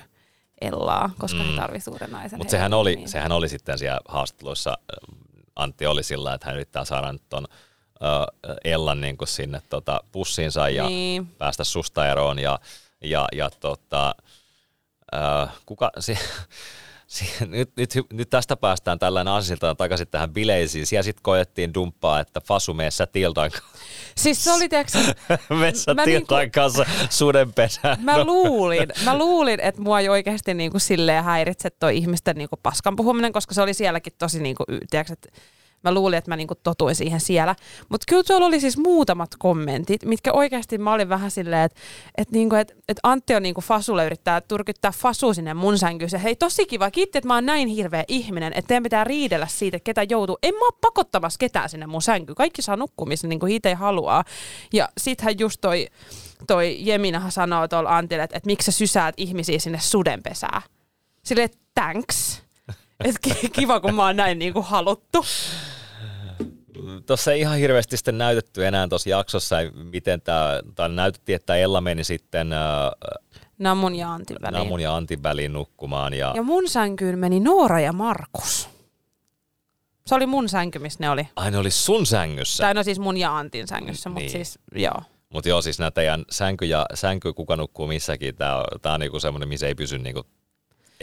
Ellaa, koska mm. He tarvitsee uuden naisen. Mutta sehän oli, tiimiin. sehän oli sitten siellä haastatteluissa, äh, Antti oli sillä, että hän yrittää saada nyt ton äh, Ellan niin kuin sinne tota, pussiinsa ja Niin. päästä susta eroon ja, ja, ja tota, äh, kuka, [LAUGHS] si, nyt, nyt, nyt, tästä päästään tällainen asiltaan takaisin tähän bileisiin. Siellä sitten koettiin dumppaa, että Fasu mene sä Tiltan, Siis se oli, tiiäks, [LAUGHS] mene sä Mä Tiltan niinku- kanssa sudenpesään. mä luulin, mä luulin, että mua ei oikeasti niinku silleen häiritse toi ihmisten niinku paskan puhuminen, koska se oli sielläkin tosi niinku, tiiäks, että mä luulin, että mä niinku totuin siihen siellä. Mutta kyllä tuolla oli siis muutamat kommentit, mitkä oikeasti mä olin vähän silleen, että et niinku, et, et Antti on niinku Fasulle yrittää turkyttää Fasu sinne mun sänkyyn. Hei tosi kiva, kiitti, että mä oon näin hirveä ihminen, että teidän pitää riidellä siitä, ketä joutuu. En mä oo pakottamassa ketään sinne mun sänkyyn. Kaikki saa nukkua, missä niinku itse haluaa. Ja sittenhän just toi, toi Jeminahan sanoo tuolla Antille, että, että miksi sä sysäät ihmisiä sinne sudenpesään. Silleen, thanks. Et ki- kiva, kun mä oon näin niinku haluttu. Tuossa ei ihan hirveästi sitten näytetty enää tuossa jaksossa, miten tämä, tai näytettiin, että Ella meni sitten äh, Namun ja Antin väliin. Namun ja Antin väliin nukkumaan. Ja, Ja mun sänkyyn meni Noora ja Markus. Se oli mun sänky, missä ne oli. Ai ne oli sun sängyssä. Tai no siis mun ja Antin sängyssä, mutta Niin. siis joo. Mutta joo, siis nämä teidän sänky ja sänky, kuka nukkuu missäkin, tämä on niinku semmoinen, missä ei pysy niinku,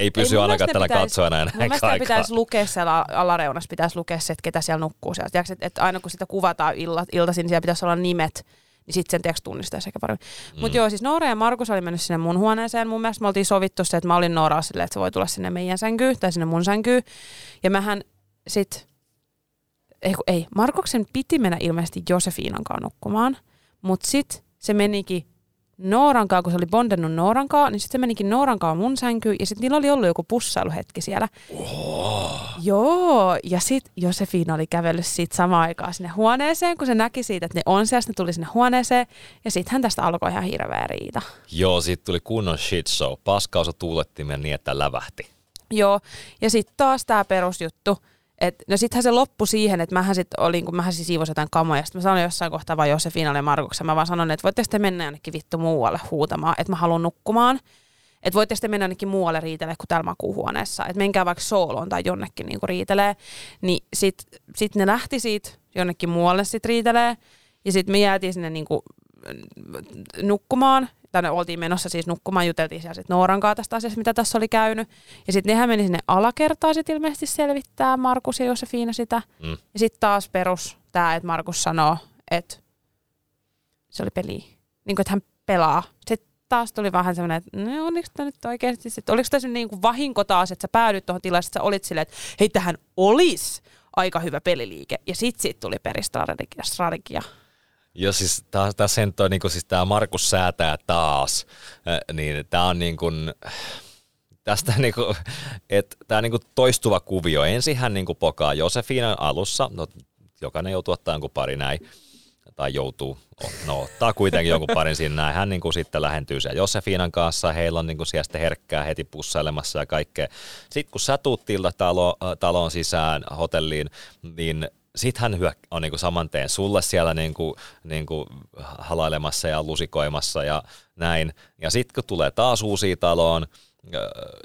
ei pysy mun ainakaan mielestä tällä katsojana Mun enää mielestä aikaa. pitäisi lukea siellä alareunassa, pitäisi lukea se, että ketä siellä nukkuu siellä. Tiedätkö, että, että aina kun sitä kuvataan illat, iltaisin, niin siellä pitäisi olla nimet, niin sitten sen tiedätkö tunnistaisi ehkä paremmin. Mm. Mutta joo, siis Noora ja Markus oli mennyt sinne mun huoneeseen. Mun mielestä me oltiin sovittu se, että mä olin Nooraa silleen, että se voi tulla sinne meidän sänkyyn tai sinne mun sänkyyn. Ja mähän sit, ei, ei, Markuksen piti mennä ilmeisesti Josefiinan kanssa nukkumaan, mutta sitten se menikin Nooran kanssa, kun se oli bondannut Nooran kanssa, niin sitten se menikin Nooran kanssa mun sänkyyn, ja sitten niillä oli ollut joku pussailuhetki siellä. Oh. Joo, ja sitten Josefina oli kävellyt siitä samaan aikaan sinne huoneeseen, kun se näki siitä, että ne on siellä, sitten ne tuli sinne huoneeseen, ja sittenhän tästä alkoi ihan hirveä riita. Joo, siitä tuli kunnon shit show. Paskausa tuulettimen niin, että lävähti. Joo, ja sitten taas tämä perusjuttu, että no sittenhän se loppui siihen, että mähän sitten olin, kun mähän siis jotain kamoja, sitten mä sanoin jossain kohtaa vaan Josefinalle ja Markuksen, mä vaan sanoin, että voitte sitten mennä jonnekin vittu muualle huutamaan, että mä haluan nukkumaan. Että voitte sitten mennä jonnekin muualle riitelee kuin täällä makuuhuoneessa. Että menkää vaikka sooloon tai jonnekin niinku riitelee. Niin sit, sit ne lähti siitä jonnekin muualle sit riitelee. Ja sitten me jäätiin sinne niinku nukkumaan. Tai ne oltiin menossa siis nukkumaan, juteltiin siellä sitten Nooran kanssa tästä asiasta, mitä tässä oli käynyt. Ja sitten nehän meni sinne alakertaan sit ilmeisesti selvittää Markus ja Josefina sitä. Mm. Ja sitten taas perus tämä, että Markus sanoo, että se oli peli. Niin kuin, että hän pelaa. Sitten taas tuli vähän semmoinen, että no, oliko tämä nyt oikeasti, sit, oliko tässä niin kuin vahinko taas, että sä päädyit tuohon tilaan, että sä olit silleen, että hei tähän olisi aika hyvä peliliike. Ja sit siitä tuli peristrategia. Joo, siis tässä on niin kuin, siis tämä Markus säätää taas, niin tämä on niin kuin, tästä niin kuin, että tämä niin kuin toistuva kuvio. Ensin hän niin kuin pokaa Josefinan alussa, no jokainen joutuu ottaa jonkun pari näin, tai joutuu, no ottaa kuitenkin jonkun parin sinne näin. Hän niin kuin sitten lähentyy siellä Josefinan kanssa, heillä on niin kuin siellä sitten herkkää heti pussailemassa ja kaikkea. Sitten kun sä tuut talo, taloon sisään hotelliin, niin sitten hän hyö, on niinku saman teen sulle siellä niinku, niinku halailemassa ja lusikoimassa ja näin. Ja sitten kun tulee taas uusi taloon,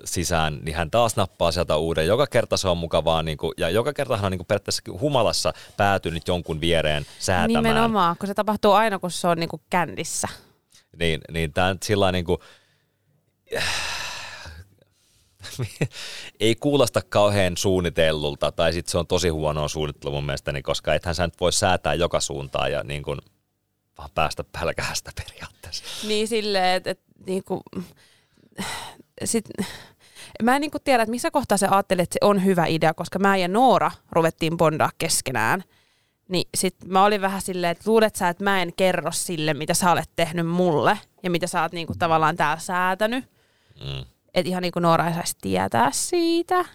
sisään, niin hän taas nappaa sieltä uuden. Joka kerta se on mukavaa, niin kuin, ja joka kerta hän on niin kuin periaatteessa humalassa päätynyt jonkun viereen säätämään. Nimenomaan, kun se tapahtuu aina, kun se on niin kuin kändissä. Niin, niin tämä sillä niin kuin, [LAUGHS] ei kuulosta kauhean suunnitellulta, tai sitten se on tosi huonoa suunnittelu mun mielestäni, koska ethän sä nyt voi säätää joka suuntaan ja niin kuin, vaan päästä pälkähästä periaatteessa. Niin silleen, että et, niin kuin, [SIGHS] sit, mä en niin tiedä, että missä kohtaa se ajattelee, että se on hyvä idea, koska mä ja Noora ruvettiin bondaa keskenään. Niin sit mä olin vähän silleen, että luulet sä, että mä en kerro sille, mitä sä olet tehnyt mulle ja mitä sä oot niinku tavallaan täällä säätänyt. Mm. Että ihan niin kuin Noora ei saisi tietää siitä.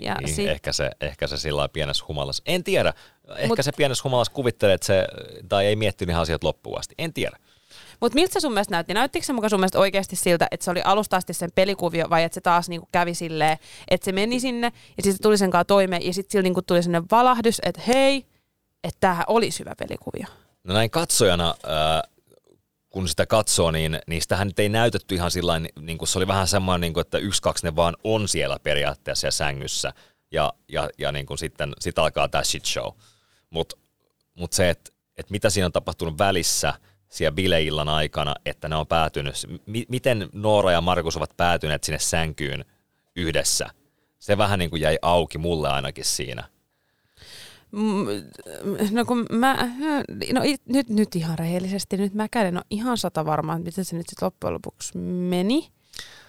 Ja niin, sit... ehkä, se, ehkä se sillä pienessä humalassa. En tiedä. Ehkä Mut... se pienessä humalassa kuvittelee, että se, tai ei miettinyt ihan asiat loppuun asti. En tiedä. Mutta miltä se sun mielestä näytti? Näyttikö se mukaan sun mielestä oikeasti siltä, että se oli alusta asti sen pelikuvio vai että se taas niinku kävi silleen, että se meni sinne ja sitten tuli sen kanssa toimeen ja sitten sillä niinku tuli sellainen valahdus, että hei, että tämähän olisi hyvä pelikuvio. No näin katsojana, äh, kun sitä katsoo, niin niistähän nyt ei näytetty ihan sillä niin kuin se oli vähän semmoinen, niin kuin, että yksi, kaksi ne vaan on siellä periaatteessa siellä sängyssä ja, ja, ja niin kuin sitten sit alkaa tämä shit show. Mutta mut se, että et mitä siinä on tapahtunut välissä – siellä bileillan aikana, että ne on päätynyt, m- miten Noora ja Markus ovat päätyneet sinne sänkyyn yhdessä. Se vähän niin kuin jäi auki mulle ainakin siinä. No kun mä, no nyt, nyt ihan rehellisesti, nyt mä en ole ihan sata varma, että miten se nyt sitten loppujen lopuksi meni.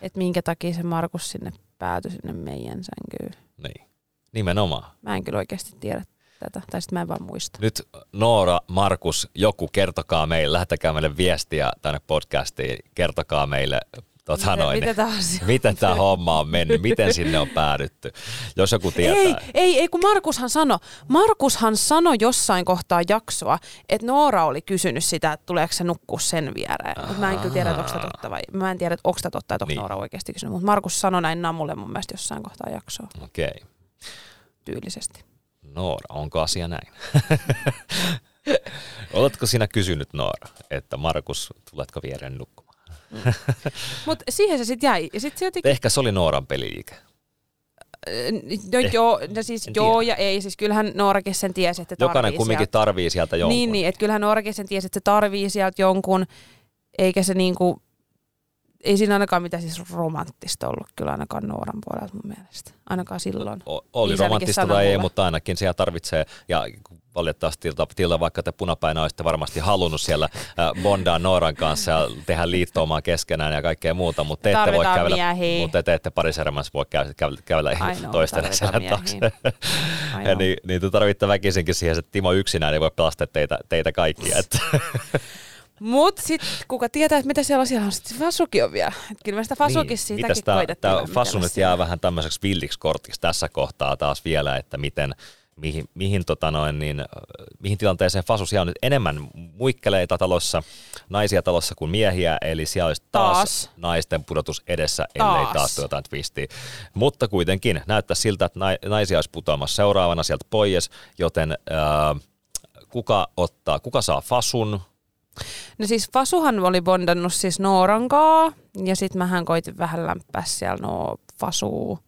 Että minkä takia se Markus sinne päätyi sinne meidän sänkyyn. Niin, nimenomaan. Mä en kyllä oikeasti tiedä tätä, tai sitten mä en vaan muista. Nyt Noora, Markus, joku kertokaa meille, lähettäkää meille viestiä tänne podcastiin, kertokaa meille Tota miten, noin, miten, tämä miten tämä homma on mennyt, miten sinne on päädytty, jos joku tietää. Ei, ei, ei kun Markushan sano, Markushan sanoi jossain kohtaa jaksoa, että Noora oli kysynyt sitä, että tuleeko se nukkua sen viereen. Mutta mä en kyllä tiedä, onko tämä totta vai mä en tiedä, onko totta, että onko niin. Noora oikeasti kysynyt. Mutta Markus sanoi näin Namulle mun mielestä jossain kohtaa jaksoa. Okei. Okay. Tyylisesti. Noora, onko asia näin? [LAUGHS] Oletko sinä kysynyt Noora, että Markus, tuletko viereen nukkumaan? Mm. [LAUGHS] Mutta siihen se sitten jäi. Ja sit se jotenkin... Ehkä se oli Nooran peliike. No eh, joo, no siis joo ja ei. Siis kyllähän Noorakin sen tiesi, että Jokainen kumminkin sieltä. tarvii sieltä jonkun. Niin, niin että kyllähän Noorakin sen tiesi, että se tarvii sieltä jonkun, eikä se niinku ei siinä ainakaan mitään siis romanttista ollut kyllä ainakaan Nooran puolelta mun mielestä. Ainakaan silloin. O, oli niin romanttista tai ei, mutta ainakin siellä tarvitsee, ja valitettavasti Tilta, tilta vaikka te punapäinä olisitte varmasti halunnut siellä bondaa Nooran kanssa ja tehdä liittoumaa keskenään ja kaikkea muuta, mutta te ette voi kävellä, miehiä. mutta te ette pariserämässä voi kävellä, kävellä, kävellä toisten taakse. [LAUGHS] ja niin, niin te tarvitte väkisinkin siihen, että Timo yksinään ei voi pelastaa teitä, teitä kaikkia. Mutta sitten kuka tietää, että mitä siellä on, siellä on sitten Fasuki on vielä. Et kyllä me sitä Fasukin niin. siitäkin koitettiin. Fasu nyt jää vähän tämmöiseksi villiksi kortiksi tässä kohtaa taas vielä, että miten, mihin, mihin, tota noin, niin, mihin tilanteeseen Fasu siellä on nyt enemmän muikkeleita talossa, naisia talossa kuin miehiä, eli siellä olisi taas, taas. naisten pudotus edessä, taas. ellei taas jotain twistiä. Mutta kuitenkin näyttää siltä, että naisia olisi putoamassa seuraavana sieltä pois, joten äh, kuka ottaa, kuka saa Fasun, No siis Fasuhan oli bondannut siis Noorankaa ja sitten mähän koitin vähän lämpää siellä no Fasuu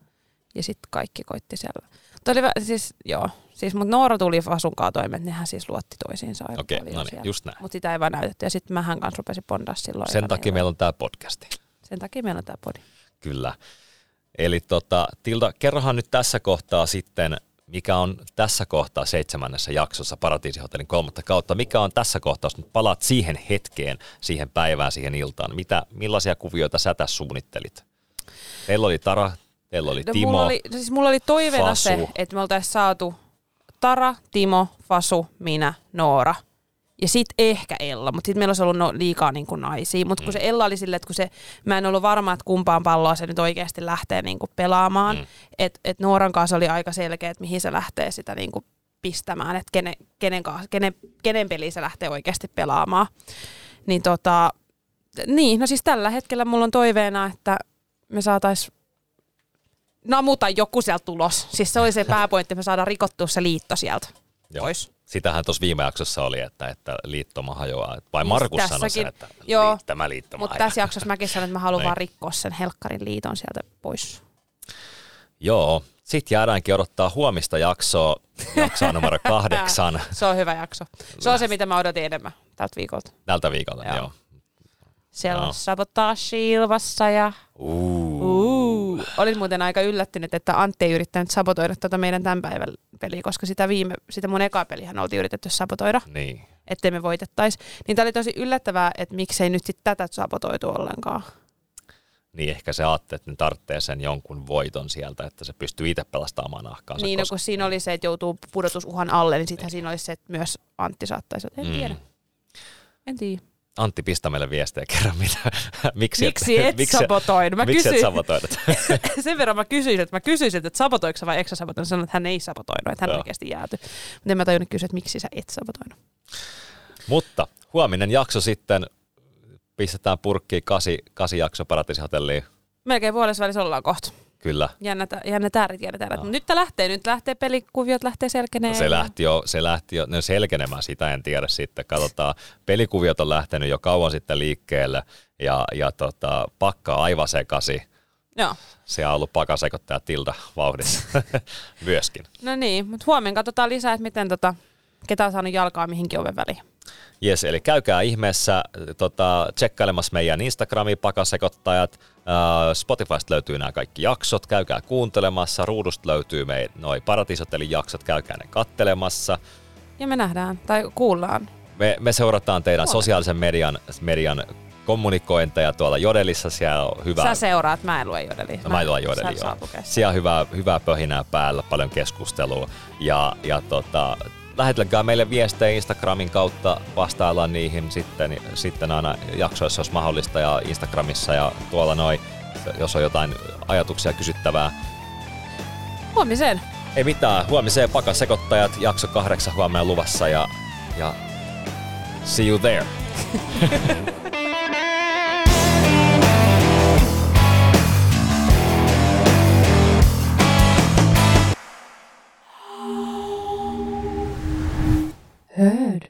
ja sitten kaikki koitti siellä. Toi oli siis, joo, siis, mutta Noora tuli Fasunkaa toimeen, että nehän siis luotti toisiinsa aika Okei, no niin, just näin. Mutta sitä ei vaan näytetty ja sitten mähän kanssa rupesin bondaa silloin. Sen takia meillä on tämä podcasti. Sen takia meillä on tämä podi. Kyllä. Eli tota, Tilda, kerrohan nyt tässä kohtaa sitten mikä on tässä kohtaa seitsemännessä jaksossa Paratiisihotellin kolmatta kautta, mikä on tässä kohtaa, jos nyt palaat siihen hetkeen, siihen päivään, siihen iltaan, mitä, millaisia kuvioita sä tässä suunnittelit? Teillä oli Tara, teillä oli no, Timo, mulla oli, no siis mulla oli toiveena Fasu. se, että me oltaisiin saatu Tara, Timo, Fasu, minä, Noora. Ja sit ehkä Ella, mutta sitten meillä olisi ollut no, liikaa niin kuin naisia. Mutta kun se Ella oli silleen, että kun se, mä en ollut varma, että kumpaan palloa se nyt oikeasti lähtee niin kuin pelaamaan. Mm. Että et Nooran kanssa oli aika selkeä, että mihin se lähtee sitä niin kuin pistämään, että kenen, kenen, kanssa, kenen, kenen peli se lähtee oikeasti pelaamaan. Niin tota, niin, no siis tällä hetkellä mulla on toiveena, että me saatais namuta joku sieltä tulos. Siis se oli se pääpointti, että me saadaan rikottua se liitto sieltä Joo. pois. Sitähän tuossa viime jaksossa oli, että, että liittoma hajoaa. Vai niin, Markus Tässäkin, sanoi sen, että joo, tämä liittoma Mutta tässä jaksossa mäkin sanoin, että mä haluan vaan rikkoa sen Helkkarin liiton sieltä pois. Joo, sitten jäädäänkin odottaa huomista jaksoa, jaksoa numero [LAUGHS] kahdeksan. se on hyvä jakso. Se on se, mitä mä odotin enemmän tältä viikolta. Tältä viikolta, joo. joo. Siellä no. on sabotaasi ilmassa ja... Uh. Uh. Olin muuten aika yllättynyt, että Antti ei yrittänyt sabotoida tuota meidän tämän päivän peliä, koska sitä, viime, sitä mun eka pelihän oltiin yritetty sabotoida. Niin. Ettei me voitettaisi. Niin tämä oli tosi yllättävää, että miksei nyt sitten tätä sabotoitu ollenkaan. Niin ehkä se ajatteli, että ne tarvitsee sen jonkun voiton sieltä, että se pystyy itse pelastamaan nahkaansa. Niin, no, kun siinä oli se, että joutuu pudotusuhan alle, niin sittenhän niin. siinä olisi se, että myös Antti saattaisi. En mm. tiedä. En tiedä. Antti, pistä meille viestejä kerran, mitä, miksi, [LAUGHS] miksi et, et miksi, sabotoinut? Mä miksi kysyin, et sabotoinut? [LAUGHS] [LAUGHS] sen verran mä kysyin, että mä kysyisin, että sabotoiko vai eikö sä sabotoinut? Sanoin, että hän ei sabotoinut, että hän Joo. oikeasti jääty. Mutta en mä tajunnut kysyä, että miksi sä et sabotoinut. Mutta huominen jakso sitten, pistetään purkkiin kasi, kasi jakso Paratiisihotelliin. Melkein vuodessa välissä ollaan kohta. Kyllä. Jännä, jännä tääri tiedetään. No. Nyt lähtee, nyt lähtee pelikuviot, lähtee selkenemään. No se lähti jo, se lähti jo no selkenemään, sitä en tiedä sitten. Katsotaan, pelikuviot on lähtenyt jo kauan sitten liikkeelle ja, ja tota, pakka aivan sekasi. Joo. Se on ollut pakasekottaja Tilda vauhdissa [LAUGHS] myöskin. No niin, mutta huomenna katsotaan lisää, että miten tota, ketä on saanut jalkaa mihinkin oven väliin. Yes, eli käykää ihmeessä tota, tsekkailemassa meidän Instagrami pakasekottajat. Uh, Spotifysta löytyy nämä kaikki jaksot, käykää kuuntelemassa. Ruudusta löytyy meidän noi Paratisotelin jaksot, käykää ne kattelemassa. Ja me nähdään tai kuullaan. Me, me seurataan teidän Huomenna. sosiaalisen median, median kommunikointeja tuolla Jodelissa. Siellä on hyvä... Sä seuraat, mä en lue Jodeli. No, mä en lue Jodeli, joo. Siellä on hyvää, hyvää pöhinää päällä, paljon keskustelua. Ja, ja tota, lähetelkää meille viestejä Instagramin kautta, vastaillaan niihin sitten, sitten aina jaksoissa, jos mahdollista, ja Instagramissa ja tuolla noin, jos on jotain ajatuksia kysyttävää. Huomiseen. Ei mitään, huomiseen pakasekoittajat, jakso kahdeksan huomenna luvassa ja, ja see you there. [LAUGHS] heard.